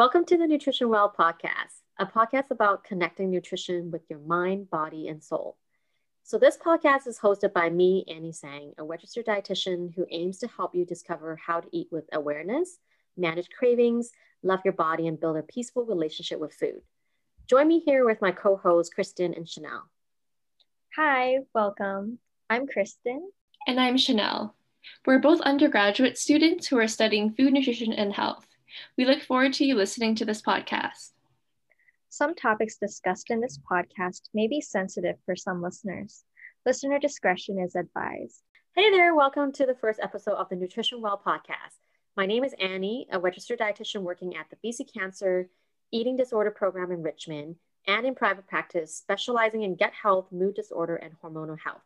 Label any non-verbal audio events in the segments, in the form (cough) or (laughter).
to the Nutrition Well podcast, a podcast about connecting nutrition with your mind, body, and soul. So, this podcast is hosted by me, Annie Sang, a registered dietitian who aims to help you discover how to eat with awareness, manage cravings, love your body, and build a peaceful relationship with food. Join me here with my co hosts, Kristen and Chanel. Hi, welcome. I'm Kristen. And I'm Chanel. We're both undergraduate students who are studying food, nutrition, and health. We look forward to you listening to this podcast. Some topics discussed in this podcast may be sensitive for some listeners. Listener discretion is advised. Hey there, welcome to the first episode of the Nutrition Well podcast. My name is Annie, a registered dietitian working at the BC Cancer Eating Disorder Program in Richmond and in private practice, specializing in gut health, mood disorder, and hormonal health.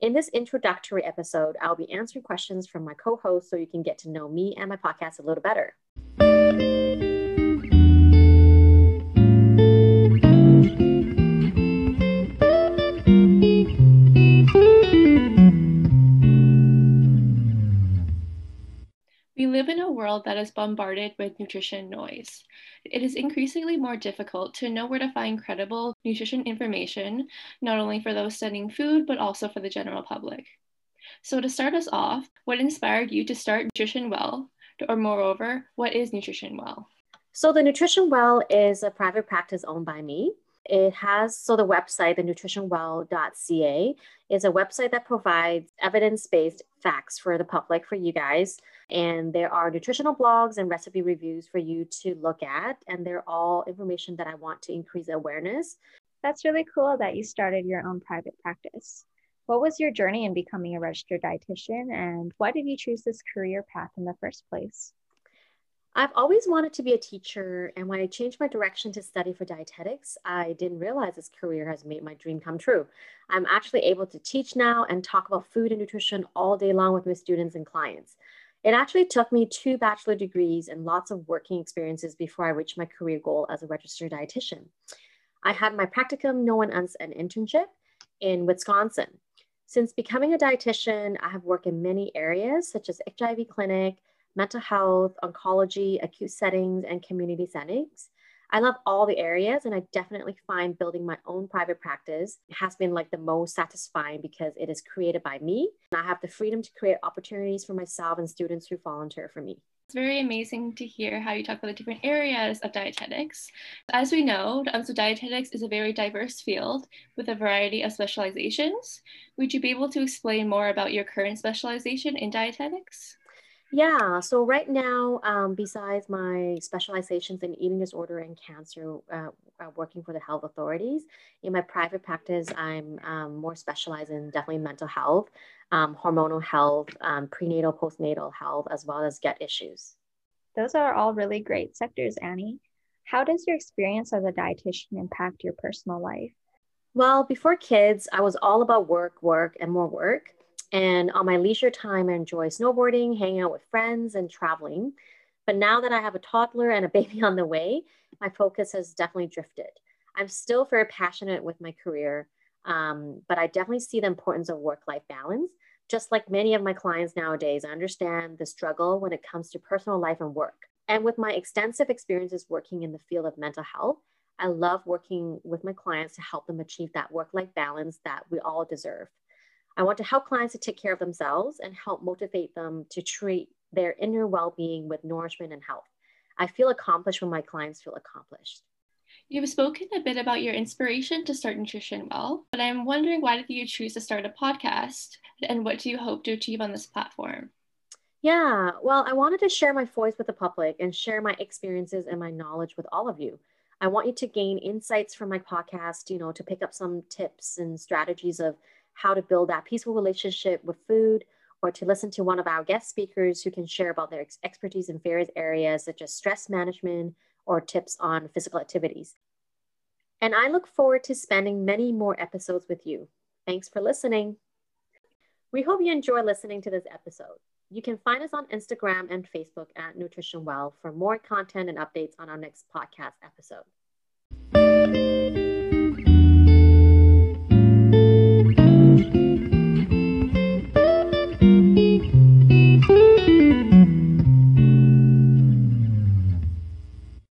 In this introductory episode, I'll be answering questions from my co host so you can get to know me and my podcast a little better. That is bombarded with nutrition noise. It is increasingly more difficult to know where to find credible nutrition information, not only for those studying food, but also for the general public. So, to start us off, what inspired you to start Nutrition Well? Or, moreover, what is Nutrition Well? So, the Nutrition Well is a private practice owned by me. It has, so the website, the nutritionwell.ca, is a website that provides evidence based facts for the public, for you guys. And there are nutritional blogs and recipe reviews for you to look at. And they're all information that I want to increase awareness. That's really cool that you started your own private practice. What was your journey in becoming a registered dietitian, and why did you choose this career path in the first place? I've always wanted to be a teacher, and when I changed my direction to study for dietetics, I didn't realize this career has made my dream come true. I'm actually able to teach now and talk about food and nutrition all day long with my students and clients. It actually took me two bachelor degrees and lots of working experiences before I reached my career goal as a registered dietitian. I had my practicum no one as an internship in Wisconsin. Since becoming a dietitian, I have worked in many areas such as HIV clinic, mental health, oncology, acute settings, and community settings. I love all the areas, and I definitely find building my own private practice has been like the most satisfying because it is created by me. And I have the freedom to create opportunities for myself and students who volunteer for me. It's very amazing to hear how you talk about the different areas of dietetics. As we know, um, so dietetics is a very diverse field with a variety of specializations. Would you be able to explain more about your current specialization in dietetics? Yeah, so right now, um, besides my specializations in eating disorder and cancer, uh, uh, working for the health authorities, in my private practice, I'm um, more specialized in definitely mental health, um, hormonal health, um, prenatal, postnatal health, as well as gut issues. Those are all really great sectors, Annie. How does your experience as a dietitian impact your personal life? Well, before kids, I was all about work, work, and more work. And on my leisure time, I enjoy snowboarding, hanging out with friends, and traveling. But now that I have a toddler and a (laughs) baby on the way, my focus has definitely drifted. I'm still very passionate with my career, um, but I definitely see the importance of work life balance. Just like many of my clients nowadays, I understand the struggle when it comes to personal life and work. And with my extensive experiences working in the field of mental health, I love working with my clients to help them achieve that work life balance that we all deserve. I want to help clients to take care of themselves and help motivate them to treat their inner well being with nourishment and health. I feel accomplished when my clients feel accomplished. You've spoken a bit about your inspiration to start Nutrition Well, but I'm wondering why did you choose to start a podcast and what do you hope to achieve on this platform? Yeah, well, I wanted to share my voice with the public and share my experiences and my knowledge with all of you. I want you to gain insights from my podcast, you know, to pick up some tips and strategies of how to build that peaceful relationship with food, or to listen to one of our guest speakers who can share about their ex- expertise in various areas such as stress management or tips on physical activities. And I look forward to spending many more episodes with you. Thanks for listening. We hope you enjoy listening to this episode. You can find us on Instagram and Facebook at Nutrition Well for more content and updates on our next podcast episode.